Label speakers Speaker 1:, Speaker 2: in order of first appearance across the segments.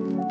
Speaker 1: thank you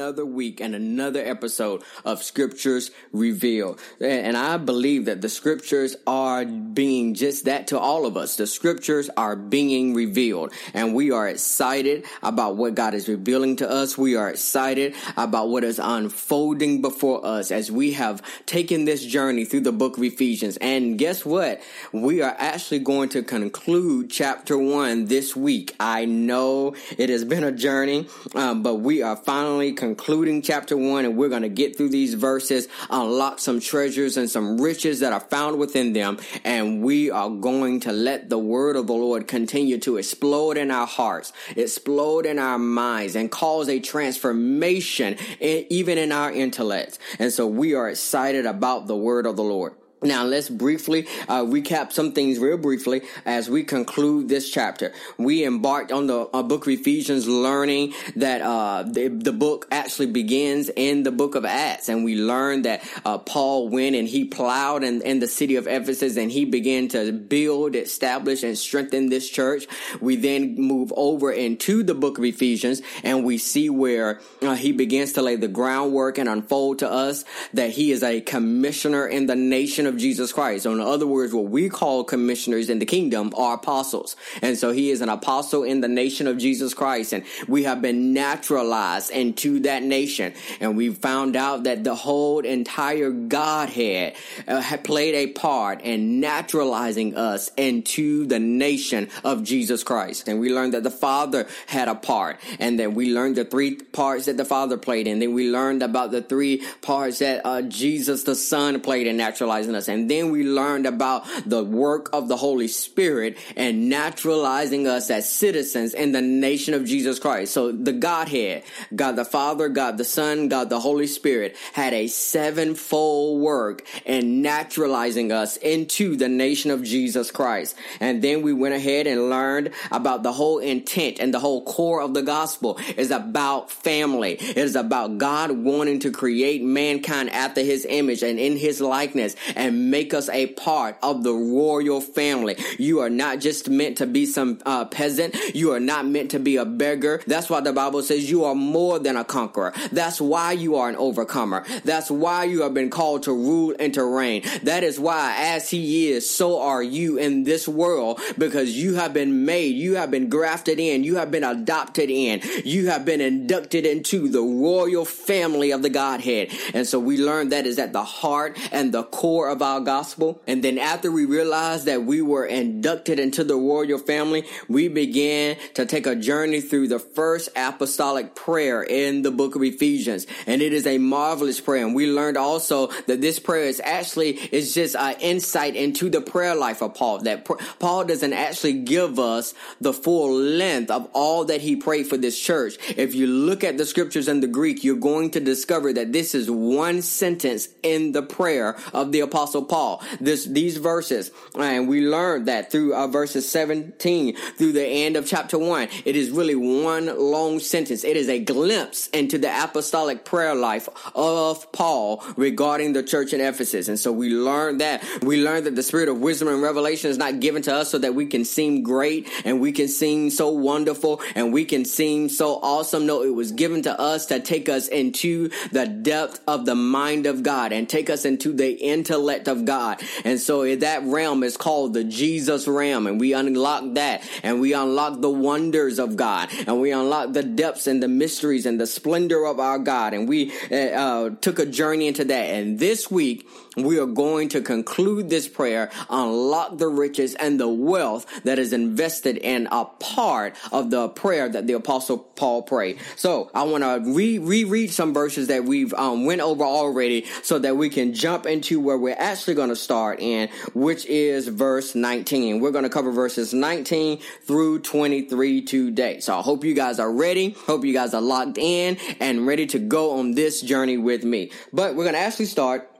Speaker 1: another week and another episode of Scriptures Revealed. And I believe that the Scriptures are being just that to all of us. The Scriptures are being revealed. And we are excited about what God is revealing to us. We are excited about what is unfolding before us as we have taken this journey through the book of Ephesians. And guess what? We are actually going to conclude chapter one this week. I know it has been a journey, um, but we are finally concluding concluding chapter one, and we're going to get through these verses, unlock some treasures and some riches that are found within them, and we are going to let the word of the Lord continue to explode in our hearts, explode in our minds, and cause a transformation in, even in our intellects. And so we are excited about the word of the Lord. Now let's briefly uh, recap some things real briefly as we conclude this chapter. We embarked on the uh, book of Ephesians learning that uh, the, the, book actually begins in the book of Acts and we learned that uh, Paul went and he plowed in, in the city of Ephesus and he began to build, establish and strengthen this church. We then move over into the book of Ephesians and we see where uh, he begins to lay the groundwork and unfold to us that he is a commissioner in the nation of Jesus Christ. So in other words, what we call commissioners in the kingdom are apostles. And so he is an apostle in the nation of Jesus Christ. And we have been naturalized into that nation. And we found out that the whole entire Godhead uh, had played a part in naturalizing us into the nation of Jesus Christ. And we learned that the Father had a part. And then we learned the three parts that the Father played. And then we learned about the three parts that uh, Jesus the Son played in naturalizing us us. And then we learned about the work of the Holy Spirit and naturalizing us as citizens in the nation of Jesus Christ. So the Godhead, God the Father, God the Son, God the Holy Spirit had a sevenfold work in naturalizing us into the nation of Jesus Christ. And then we went ahead and learned about the whole intent and the whole core of the gospel is about family. It is about God wanting to create mankind after his image and in his likeness and and make us a part of the royal family. You are not just meant to be some uh, peasant. You are not meant to be a beggar. That's why the Bible says you are more than a conqueror. That's why you are an overcomer. That's why you have been called to rule and to reign. That is why as he is, so are you in this world because you have been made. You have been grafted in. You have been adopted in. You have been inducted into the royal family of the Godhead. And so we learn that is at the heart and the core of our gospel. And then after we realized that we were inducted into the royal family, we began to take a journey through the first apostolic prayer in the book of Ephesians. And it is a marvelous prayer. And we learned also that this prayer is actually, is just an insight into the prayer life of Paul. That Paul doesn't actually give us the full length of all that he prayed for this church. If you look at the scriptures in the Greek, you're going to discover that this is one sentence in the prayer of the apostle apostle Paul. This, these verses, and we learned that through uh, verses 17 through the end of chapter 1. It is really one long sentence. It is a glimpse into the apostolic prayer life of Paul regarding the church in Ephesus. And so we learned that. We learned that the spirit of wisdom and revelation is not given to us so that we can seem great and we can seem so wonderful and we can seem so awesome. No, it was given to us to take us into the depth of the mind of God and take us into the intellect of God. And so that realm is called the Jesus realm. And we unlock that and we unlock the wonders of God and we unlock the depths and the mysteries and the splendor of our God. And we uh, uh took a journey into that. And this week, we are going to conclude this prayer, unlock the riches and the wealth that is invested in a part of the prayer that the apostle Paul prayed. So I want to re- reread some verses that we've um, went over already so that we can jump into where we're actually going to start in, which is verse 19. We're going to cover verses 19 through 23 today. So I hope you guys are ready. Hope you guys are locked in and ready to go on this journey with me. But we're going to actually start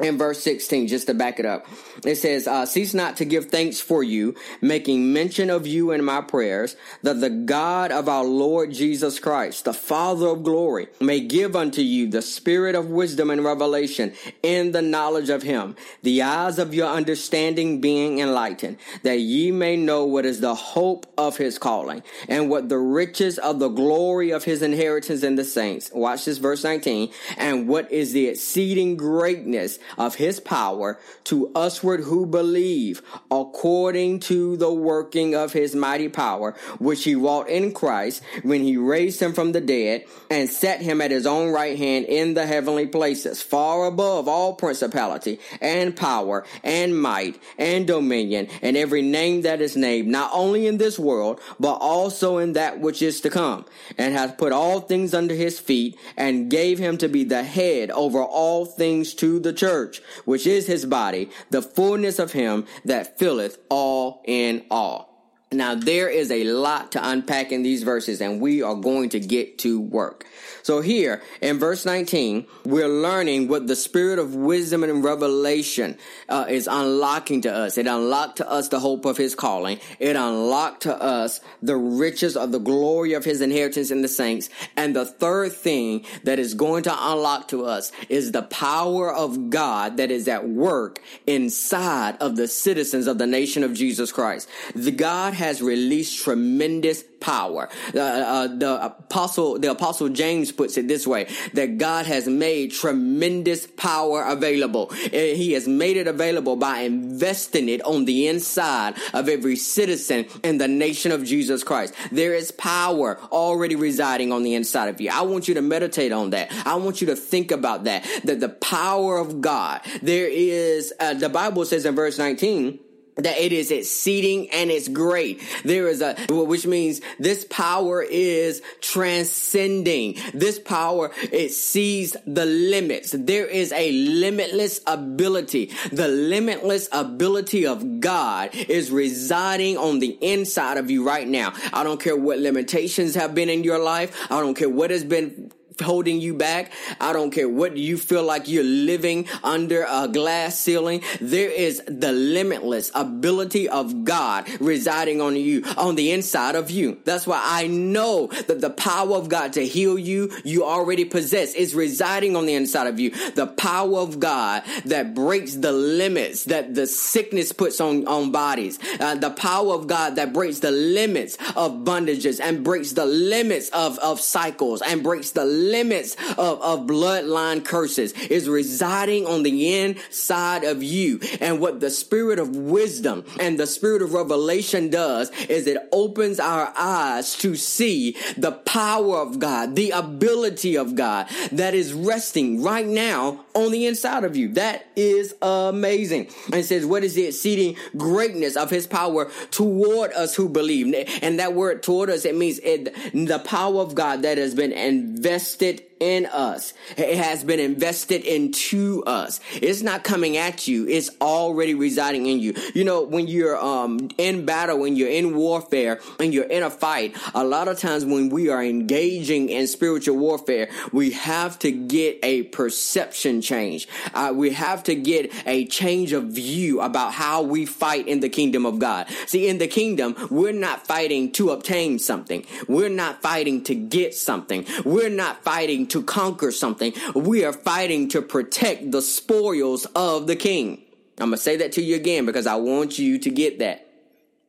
Speaker 1: in verse 16, just to back it up. It says, uh, Cease not to give thanks for you, making mention of you in my prayers, that the God of our Lord Jesus Christ, the Father of glory, may give unto you the spirit of wisdom and revelation in the knowledge of him, the eyes of your understanding being enlightened, that ye may know what is the hope of his calling, and what the riches of the glory of his inheritance in the saints. Watch this verse 19. And what is the exceeding greatness of his power to usward who believe, according to the working of his mighty power, which he wrought in Christ when he raised him from the dead and set him at his own right hand in the heavenly places, far above all principality and power and might and dominion and every name that is named, not only in this world, but also in that which is to come, and hath put all things under his feet and gave him to be the head over all things to the church church, which is his body, the fullness of him that filleth all in all. Now there is a lot to unpack in these verses and we are going to get to work. So here in verse 19, we're learning what the spirit of wisdom and revelation uh, is unlocking to us. It unlocked to us the hope of his calling. It unlocked to us the riches of the glory of his inheritance in the saints. And the third thing that is going to unlock to us is the power of God that is at work inside of the citizens of the nation of Jesus Christ. The God has released tremendous power. Uh, uh, the apostle, the apostle James puts it this way, that God has made tremendous power available. He has made it available by investing it on the inside of every citizen in the nation of Jesus Christ. There is power already residing on the inside of you. I want you to meditate on that. I want you to think about that, that the power of God, there is, uh, the Bible says in verse 19, that it is exceeding and it's great. There is a, which means this power is transcending. This power, it sees the limits. There is a limitless ability. The limitless ability of God is residing on the inside of you right now. I don't care what limitations have been in your life. I don't care what has been holding you back. I don't care what you feel like you're living under a glass ceiling. There is the limitless ability of God residing on you, on the inside of you. That's why I know that the power of God to heal you, you already possess is residing on the inside of you. The power of God that breaks the limits that the sickness puts on, on bodies. Uh, the power of God that breaks the limits of bondages and breaks the limits of, of cycles and breaks the limits of, of bloodline curses is residing on the inside of you. And what the spirit of wisdom and the spirit of revelation does is it opens our eyes to see the power of God, the ability of God that is resting right now on the inside of you. That is amazing. And says, what is the exceeding greatness of his power toward us who believe? And that word toward us, it means it, the power of God that has been invested invested in us. It has been invested into us. It's not coming at you. It's already residing in you. You know, when you're um, in battle, when you're in warfare, and you're in a fight, a lot of times when we are engaging in spiritual warfare, we have to get a perception change. Uh, we have to get a change of view about how we fight in the kingdom of God. See, in the kingdom, we're not fighting to obtain something. We're not fighting to get something. We're not fighting to conquer something. We are fighting to protect the spoils of the king. I'm going to say that to you again because I want you to get that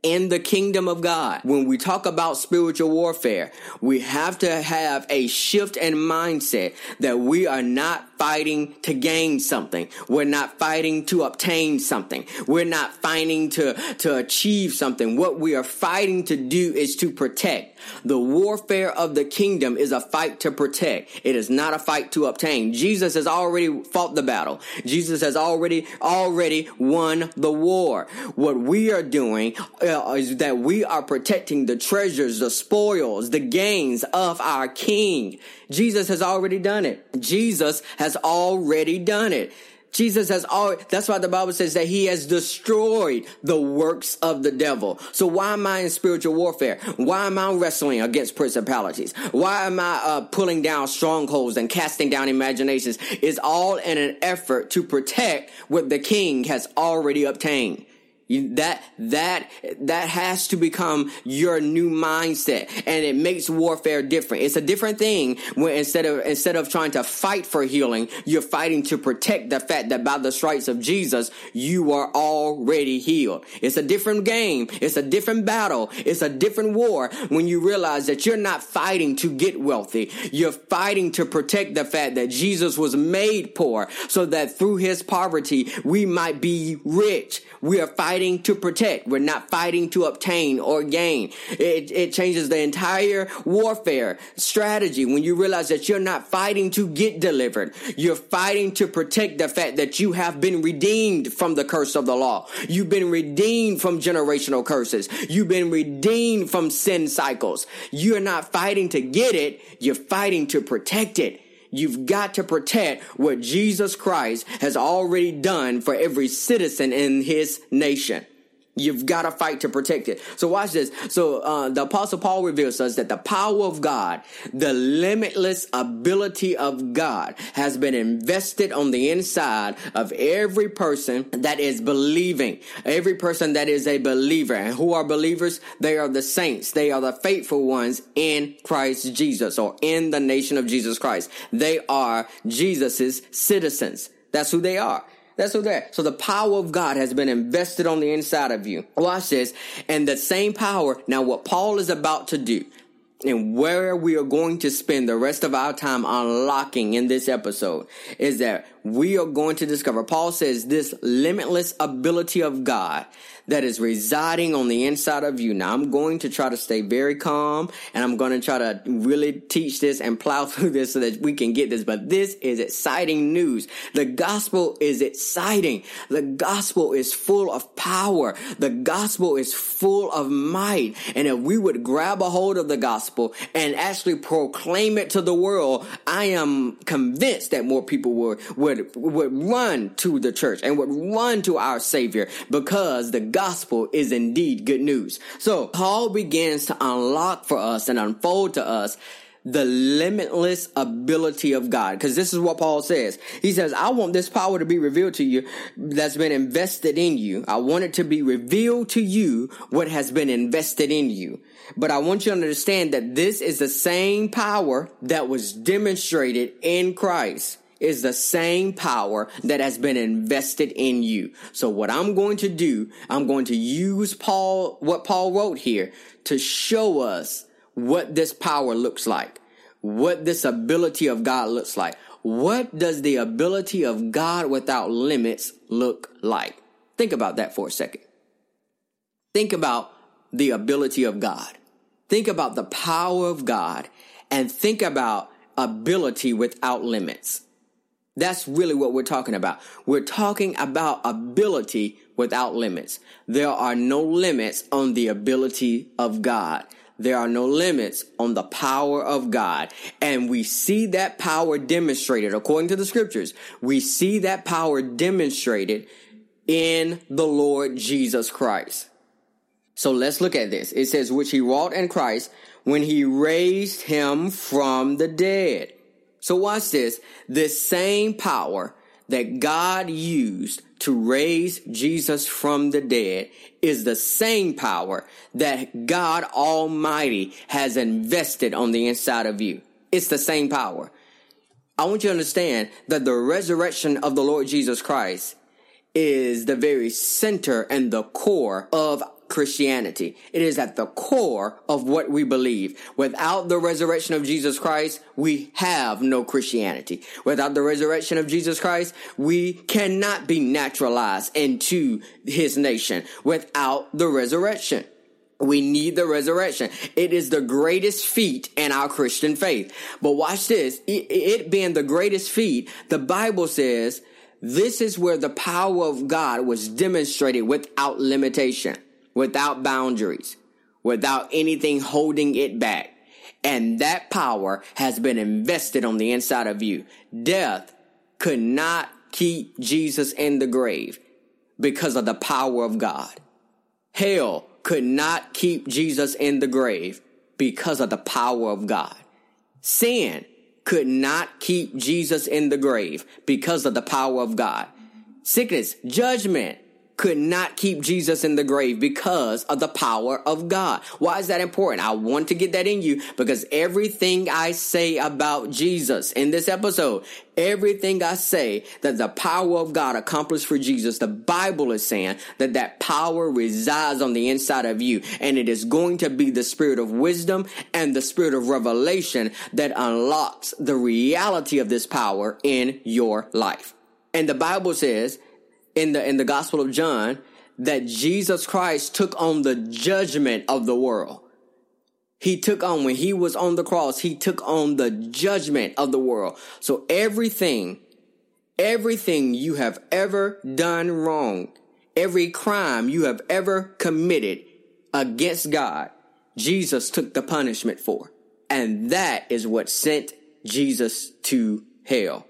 Speaker 1: in the kingdom of God. When we talk about spiritual warfare, we have to have a shift in mindset that we are not fighting to gain something. We're not fighting to obtain something. We're not fighting to, to achieve something. What we are fighting to do is to protect. The warfare of the kingdom is a fight to protect. It is not a fight to obtain. Jesus has already fought the battle. Jesus has already, already won the war. What we are doing uh, is that we are protecting the treasures, the spoils, the gains of our king. Jesus has already done it. Jesus has already done it. Jesus has already, that's why the Bible says that he has destroyed the works of the devil. So why am I in spiritual warfare? Why am I wrestling against principalities? Why am I uh, pulling down strongholds and casting down imaginations? Is all in an effort to protect what the king has already obtained. That that that has to become your new mindset, and it makes warfare different. It's a different thing when instead of instead of trying to fight for healing, you're fighting to protect the fact that by the stripes of Jesus, you are already healed. It's a different game. It's a different battle. It's a different war when you realize that you're not fighting to get wealthy. You're fighting to protect the fact that Jesus was made poor, so that through His poverty we might be rich. We are fighting to protect. We're not fighting to obtain or gain. It, it changes the entire warfare strategy when you realize that you're not fighting to get delivered. You're fighting to protect the fact that you have been redeemed from the curse of the law. You've been redeemed from generational curses. You've been redeemed from sin cycles. You're not fighting to get it. You're fighting to protect it. You've got to protect what Jesus Christ has already done for every citizen in his nation. You've got to fight to protect it. So watch this. So uh, the Apostle Paul reveals us that the power of God, the limitless ability of God, has been invested on the inside of every person that is believing. Every person that is a believer. And who are believers? They are the saints. They are the faithful ones in Christ Jesus or in the nation of Jesus Christ. They are Jesus's citizens. That's who they are. That's what that. So the power of God has been invested on the inside of you. Watch this. And the same power. Now what Paul is about to do and where we are going to spend the rest of our time unlocking in this episode is that we are going to discover. Paul says this limitless ability of God that is residing on the inside of you. Now I'm going to try to stay very calm and I'm going to try to really teach this and plow through this so that we can get this. But this is exciting news. The gospel is exciting. The gospel is full of power. The gospel is full of might. And if we would grab a hold of the gospel and actually proclaim it to the world, I am convinced that more people would, would, would run to the church and would run to our savior because the gospel is indeed good news. So Paul begins to unlock for us and unfold to us the limitless ability of God. Cause this is what Paul says. He says, I want this power to be revealed to you that's been invested in you. I want it to be revealed to you what has been invested in you. But I want you to understand that this is the same power that was demonstrated in Christ is the same power that has been invested in you. So what I'm going to do, I'm going to use Paul, what Paul wrote here to show us what this power looks like, what this ability of God looks like. What does the ability of God without limits look like? Think about that for a second. Think about the ability of God. Think about the power of God and think about ability without limits. That's really what we're talking about. We're talking about ability without limits. There are no limits on the ability of God. There are no limits on the power of God. And we see that power demonstrated according to the scriptures. We see that power demonstrated in the Lord Jesus Christ. So let's look at this. It says, which he wrought in Christ when he raised him from the dead so watch this. The same power that God used to raise Jesus from the dead is the same power that God Almighty has invested on the inside of you. It's the same power. I want you to understand that the resurrection of the Lord Jesus Christ is the very center and the core of Christianity. It is at the core of what we believe. Without the resurrection of Jesus Christ, we have no Christianity. Without the resurrection of Jesus Christ, we cannot be naturalized into his nation without the resurrection. We need the resurrection. It is the greatest feat in our Christian faith. But watch this. It, being the greatest feat, the Bible says this is where the power of God was demonstrated without limitation without boundaries, without anything holding it back. And that power has been invested on the inside of you. Death could not keep Jesus in the grave because of the power of God. Hell could not keep Jesus in the grave because of the power of God. Sin could not keep Jesus in the grave because of the power of God. Sickness, judgment could not keep Jesus in the grave because of the power of God. Why is that important? I want to get that in you because everything I say about Jesus in this episode, everything I say that the power of God accomplished for Jesus, the Bible is saying that that power resides on the inside of you and it is going to be the spirit of wisdom and the spirit of revelation that unlocks the reality of this power in your life. And the Bible says in the in the Gospel of John that Jesus Christ took on the judgment of the world. He took on when he was on the cross, he took on the judgment of the world. So everything everything you have ever done wrong, every crime you have ever committed against God, Jesus took the punishment for. And that is what sent Jesus to hell.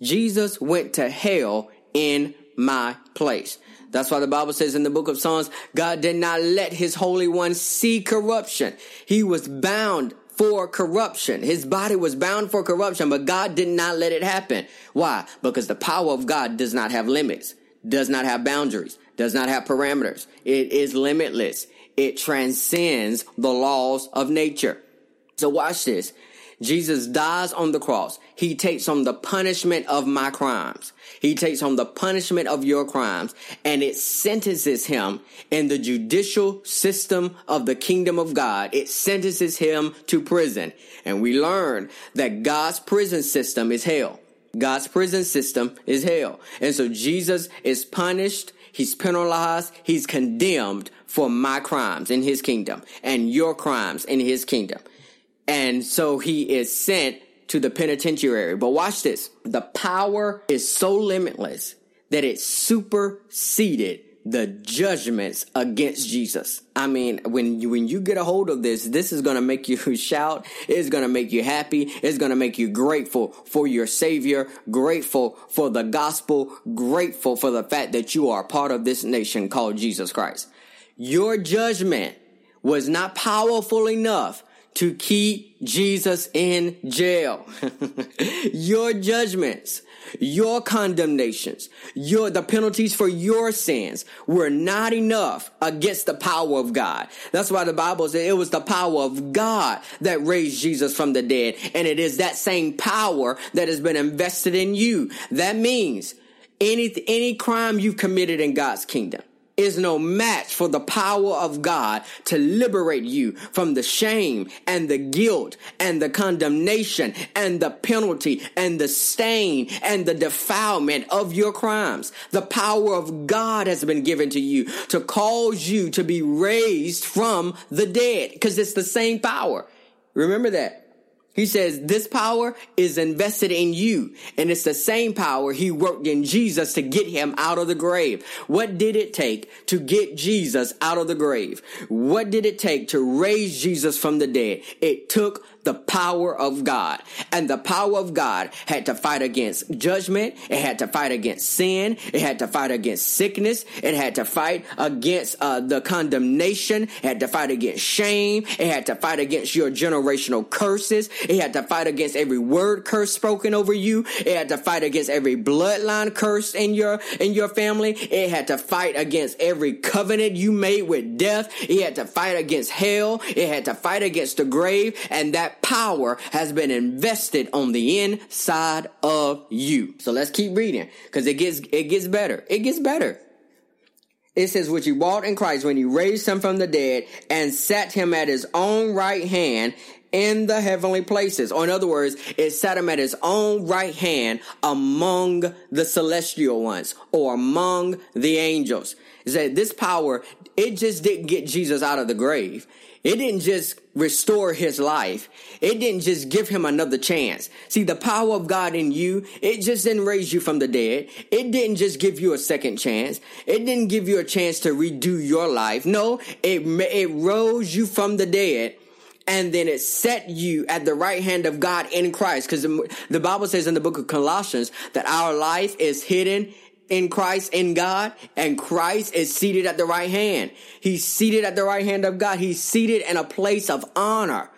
Speaker 1: Jesus went to hell in my place. That's why the Bible says in the book of Psalms, God did not let his Holy One see corruption. He was bound for corruption. His body was bound for corruption, but God did not let it happen. Why? Because the power of God does not have limits, does not have boundaries, does not have parameters. It is limitless. It transcends the laws of nature. So watch this. Jesus dies on the cross. He takes on the punishment of my crimes. He takes on the punishment of your crimes and it sentences him in the judicial system of the kingdom of God. It sentences him to prison. And we learn that God's prison system is hell. God's prison system is hell. And so Jesus is punished. He's penalized. He's condemned for my crimes in his kingdom and your crimes in his kingdom. And so he is sent to the penitentiary. But watch this. The power is so limitless that it superseded the judgments against Jesus. I mean, when you, when you get a hold of this, this is going to make you shout. It's going to make you happy. It's going to make you grateful for your savior, grateful for the gospel, grateful for the fact that you are part of this nation called Jesus Christ. Your judgment was not powerful enough to keep Jesus in jail. your judgments, your condemnations, your, the penalties for your sins were not enough against the power of God. That's why the Bible says it was the power of God that raised Jesus from the dead. And it is that same power that has been invested in you. That means any, any crime you've committed in God's kingdom is no match for the power of God to liberate you from the shame and the guilt and the condemnation and the penalty and the stain and the defilement of your crimes. The power of God has been given to you to cause you to be raised from the dead because it's the same power. Remember that. He says this power is invested in you and it's the same power he worked in Jesus to get him out of the grave. What did it take to get Jesus out of the grave? What did it take to raise Jesus from the dead? It took the power of God. And the power of God had to fight against judgment. It had to fight against sin. It had to fight against sickness. It had to fight against uh, the condemnation. It had to fight against shame. It had to fight against your generational curses. It had to fight against every word curse spoken over you. It had to fight against every bloodline curse in your in your family. It had to fight against every covenant you made with death. It had to fight against hell. It had to fight against the grave. And that power has been invested on the inside of you. So let's keep reading because it gets, it gets better. It gets better. It says, which he walked in Christ when he raised him from the dead and sat him at his own right hand in the heavenly places. Or in other words, it sat him at his own right hand among the celestial ones or among the angels. It said this power, it just didn't get Jesus out of the grave. It didn't just restore his life. It didn't just give him another chance. See, the power of God in you, it just didn't raise you from the dead. It didn't just give you a second chance. It didn't give you a chance to redo your life. No, it, it rose you from the dead and then it set you at the right hand of God in Christ. Because the Bible says in the book of Colossians that our life is hidden in Christ, in God, and Christ is seated at the right hand. He's seated at the right hand of God. He's seated in a place of honor.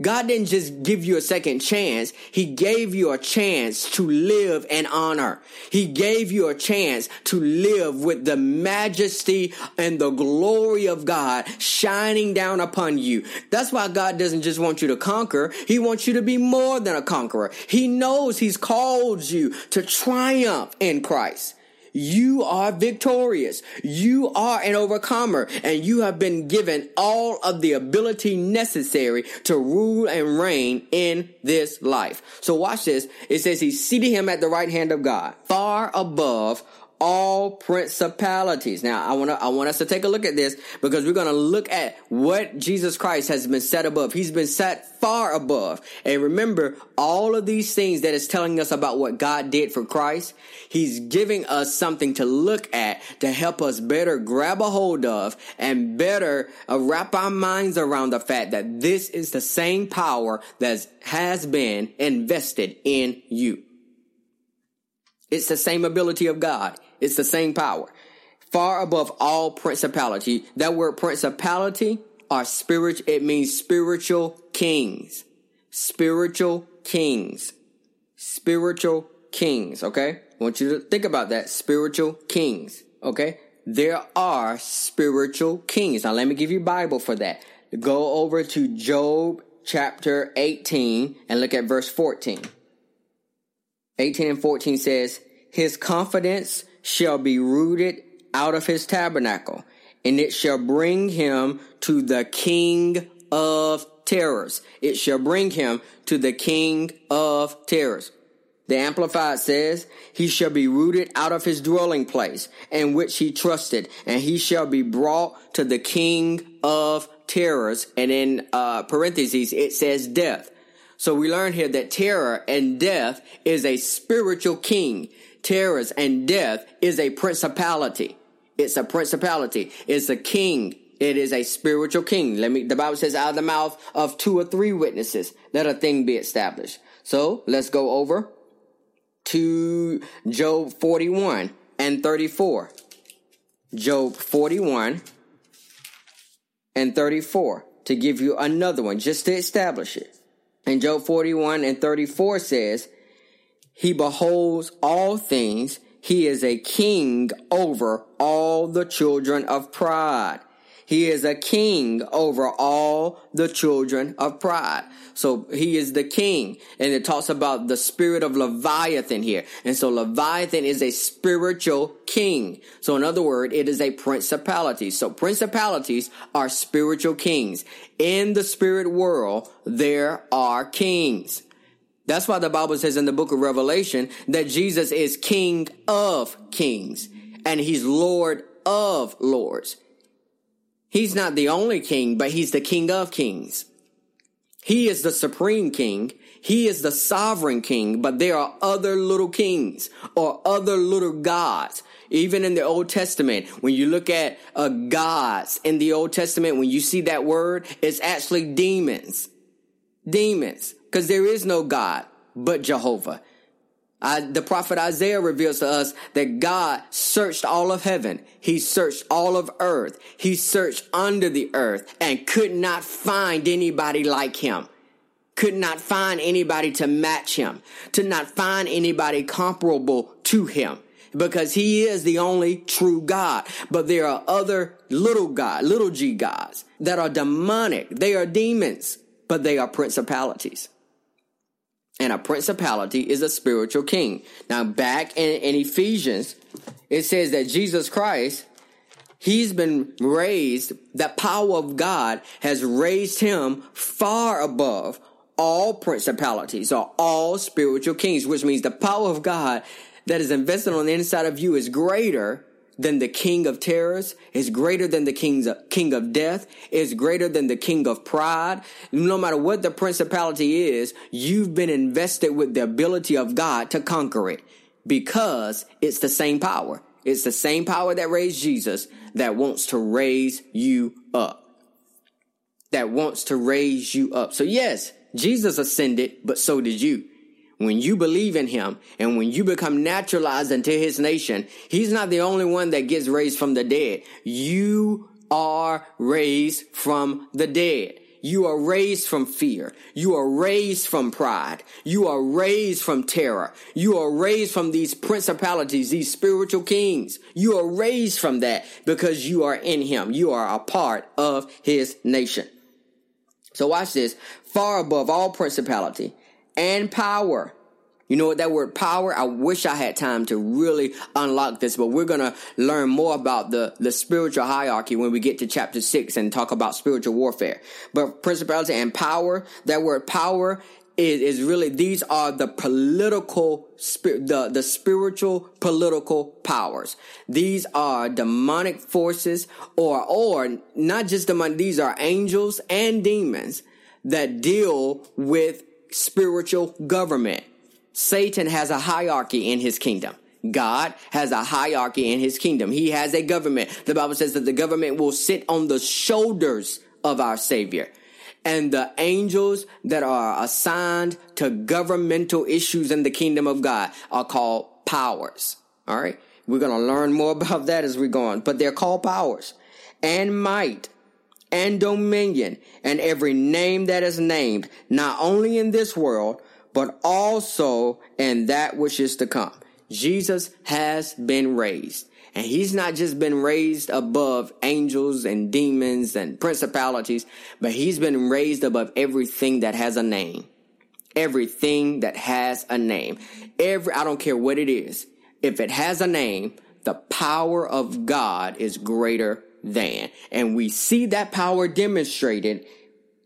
Speaker 1: God didn't just give you a second chance. He gave you a chance to live in honor. He gave you a chance to live with the majesty and the glory of God shining down upon you. That's why God doesn't just want you to conquer. He wants you to be more than a conqueror. He knows He's called you to triumph in Christ. You are victorious. You are an overcomer and you have been given all of the ability necessary to rule and reign in this life. So watch this. It says he seated him at the right hand of God, far above all principalities. Now, I want to I want us to take a look at this because we're going to look at what Jesus Christ has been set above. He's been set far above. And remember all of these things that is telling us about what God did for Christ. He's giving us something to look at to help us better grab a hold of and better uh, wrap our minds around the fact that this is the same power that has been invested in you. It's the same ability of God. It's the same power. Far above all principality. That word principality are spirit, it means spiritual kings. Spiritual kings. Spiritual kings, okay? I want you to think about that. Spiritual kings, okay? There are spiritual kings. Now let me give you Bible for that. Go over to Job chapter 18 and look at verse 14. 18 and 14 says, His confidence shall be rooted out of his tabernacle, and it shall bring him to the king of terrors. It shall bring him to the king of terrors. The Amplified says, He shall be rooted out of his dwelling place, in which he trusted, and he shall be brought to the king of terrors. And in uh, parentheses, it says death. So we learn here that terror and death is a spiritual king terrors, and death is a principality. It's a principality. It's a king. It is a spiritual king. Let me, the Bible says out of the mouth of two or three witnesses, let a thing be established. So let's go over to Job 41 and 34. Job 41 and 34 to give you another one just to establish it. And Job 41 and 34 says, he beholds all things. He is a king over all the children of pride. He is a king over all the children of pride. So he is the king. And it talks about the spirit of Leviathan here. And so Leviathan is a spiritual king. So in other words, it is a principality. So principalities are spiritual kings. In the spirit world, there are kings. That's why the Bible says in the book of Revelation that Jesus is King of kings and he's Lord of lords. He's not the only king, but he's the King of kings. He is the supreme king. He is the sovereign king, but there are other little kings or other little gods. Even in the Old Testament, when you look at uh, gods in the Old Testament, when you see that word, it's actually demons. Demons because there is no God but Jehovah. I, the prophet Isaiah reveals to us that God searched all of heaven. He searched all of earth. He searched under the earth and could not find anybody like him. Could not find anybody to match him. To not find anybody comparable to him. Because he is the only true God. But there are other little God, little g gods that are demonic. They are demons, but they are principalities and a principality is a spiritual king. Now, back in, in Ephesians, it says that Jesus Christ, he's been raised, the power of God has raised him far above all principalities or all spiritual kings, which means the power of God that is invested on the inside of you is greater than the king of terrors, is greater than the king's, king of death, is greater than the king of pride. No matter what the principality is, you've been invested with the ability of God to conquer it because it's the same power. It's the same power that raised Jesus that wants to raise you up. that wants to raise you up. So yes, Jesus ascended, but so did you. When you believe in him and when you become naturalized into his nation, he's not the only one that gets raised from the dead. You are raised from the dead. You are raised from fear. You are raised from pride. You are raised from terror. You are raised from these principalities, these spiritual kings. You are raised from that because you are in him. You are a part of his nation. So watch this. Far above all principality and power you know what that word power? I wish I had time to really unlock this, but we're to learn more about the, the spiritual hierarchy when we get to chapter six and talk about spiritual warfare. But principality and power, that word power is, is really, these are the political, the, the spiritual political powers. These are demonic forces or, or not just demonic, these are angels and demons that deal with spiritual government. Satan has a hierarchy in his kingdom. God has a hierarchy in his kingdom. He has a government. The Bible says that the government will sit on the shoulders of our Savior. And the angels that are assigned to governmental issues in the kingdom of God are called powers. All right. We're going to learn more about that as we go on, but they're called powers and might and dominion and every name that is named, not only in this world, but also in that which is to come. Jesus has been raised. And he's not just been raised above angels and demons and principalities, but he's been raised above everything that has a name. Everything that has a name. Every, I don't care what it is. If it has a name, the power of God is greater than. And we see that power demonstrated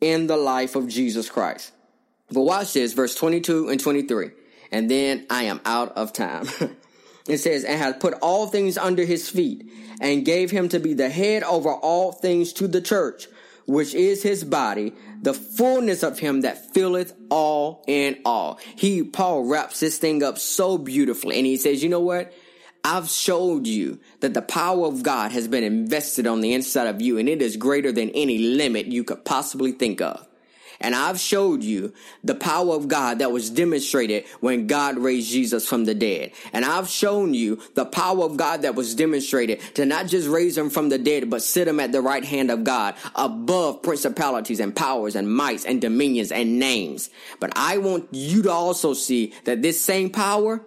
Speaker 1: in the life of Jesus Christ. But watch this, verse 22 and 23. And then I am out of time. it says, and has put all things under his feet and gave him to be the head over all things to the church, which is his body, the fullness of him that filleth all in all. He, Paul wraps this thing up so beautifully. And he says, you know what? I've showed you that the power of God has been invested on the inside of you and it is greater than any limit you could possibly think of. And I've showed you the power of God that was demonstrated when God raised Jesus from the dead. And I've shown you the power of God that was demonstrated to not just raise him from the dead, but sit him at the right hand of God above principalities and powers and mights and dominions and names. But I want you to also see that this same power,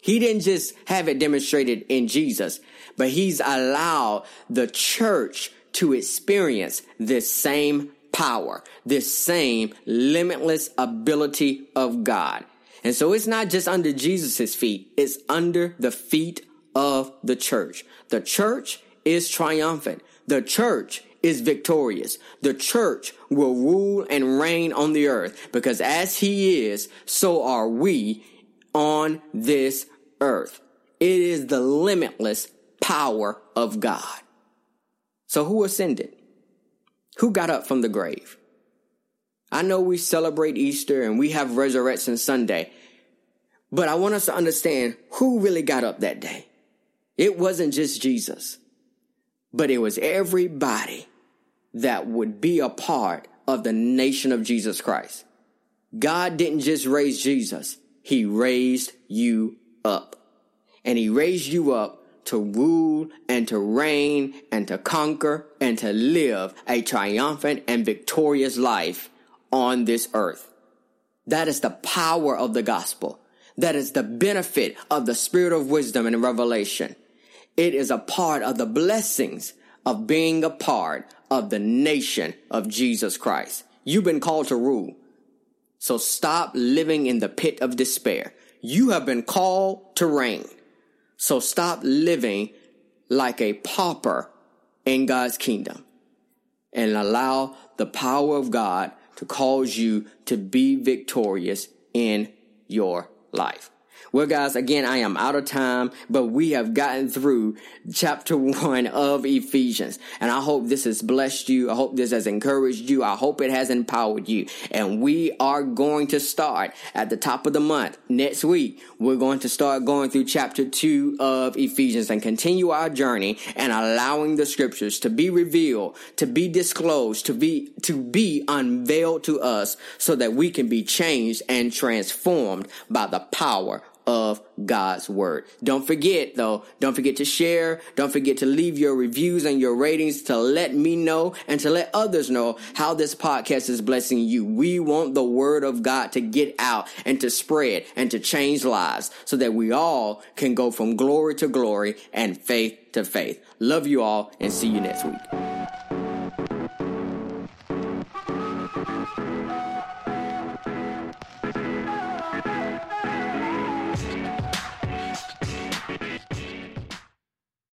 Speaker 1: he didn't just have it demonstrated in Jesus, but he's allowed the church to experience this same power, this same limitless ability of God. And so it's not just under Jesus' feet, it's under the feet of the church. The church is triumphant. The church is victorious. The church will rule and reign on the earth because as he is, so are we on this earth. It is the limitless power of God. So who ascended? Who got up from the grave? I know we celebrate Easter and we have Resurrection Sunday, but I want us to understand who really got up that day. It wasn't just Jesus, but it was everybody that would be a part of the nation of Jesus Christ. God didn't just raise Jesus, He raised you up. And He raised you up to rule and to reign and to conquer and to live a triumphant and victorious life on this earth. That is the power of the gospel. That is the benefit of the spirit of wisdom and revelation. It is a part of the blessings of being a part of the nation of Jesus Christ. You've been called to rule. So stop living in the pit of despair. You have been called to reign. So stop living like a pauper in God's kingdom and allow the power of God to cause you to be victorious in your life. Well, guys, again, I am out of time, but we have gotten through chapter one of Ephesians. And I hope this has blessed you. I hope this has encouraged you. I hope it has empowered you. And we are going to start at the top of the month next week. We're going to start going through chapter two of Ephesians and continue our journey and allowing the scriptures to be revealed, to be disclosed, to be, to be unveiled to us so that we can be changed and transformed by the power of God's word. Don't forget though, don't forget to share. Don't forget to leave your reviews and your ratings to let me know and to let others know how this podcast is blessing you. We want the word of God to get out and to spread and to change lives so that we all can go from glory to glory and faith to faith. Love you all and see you next week.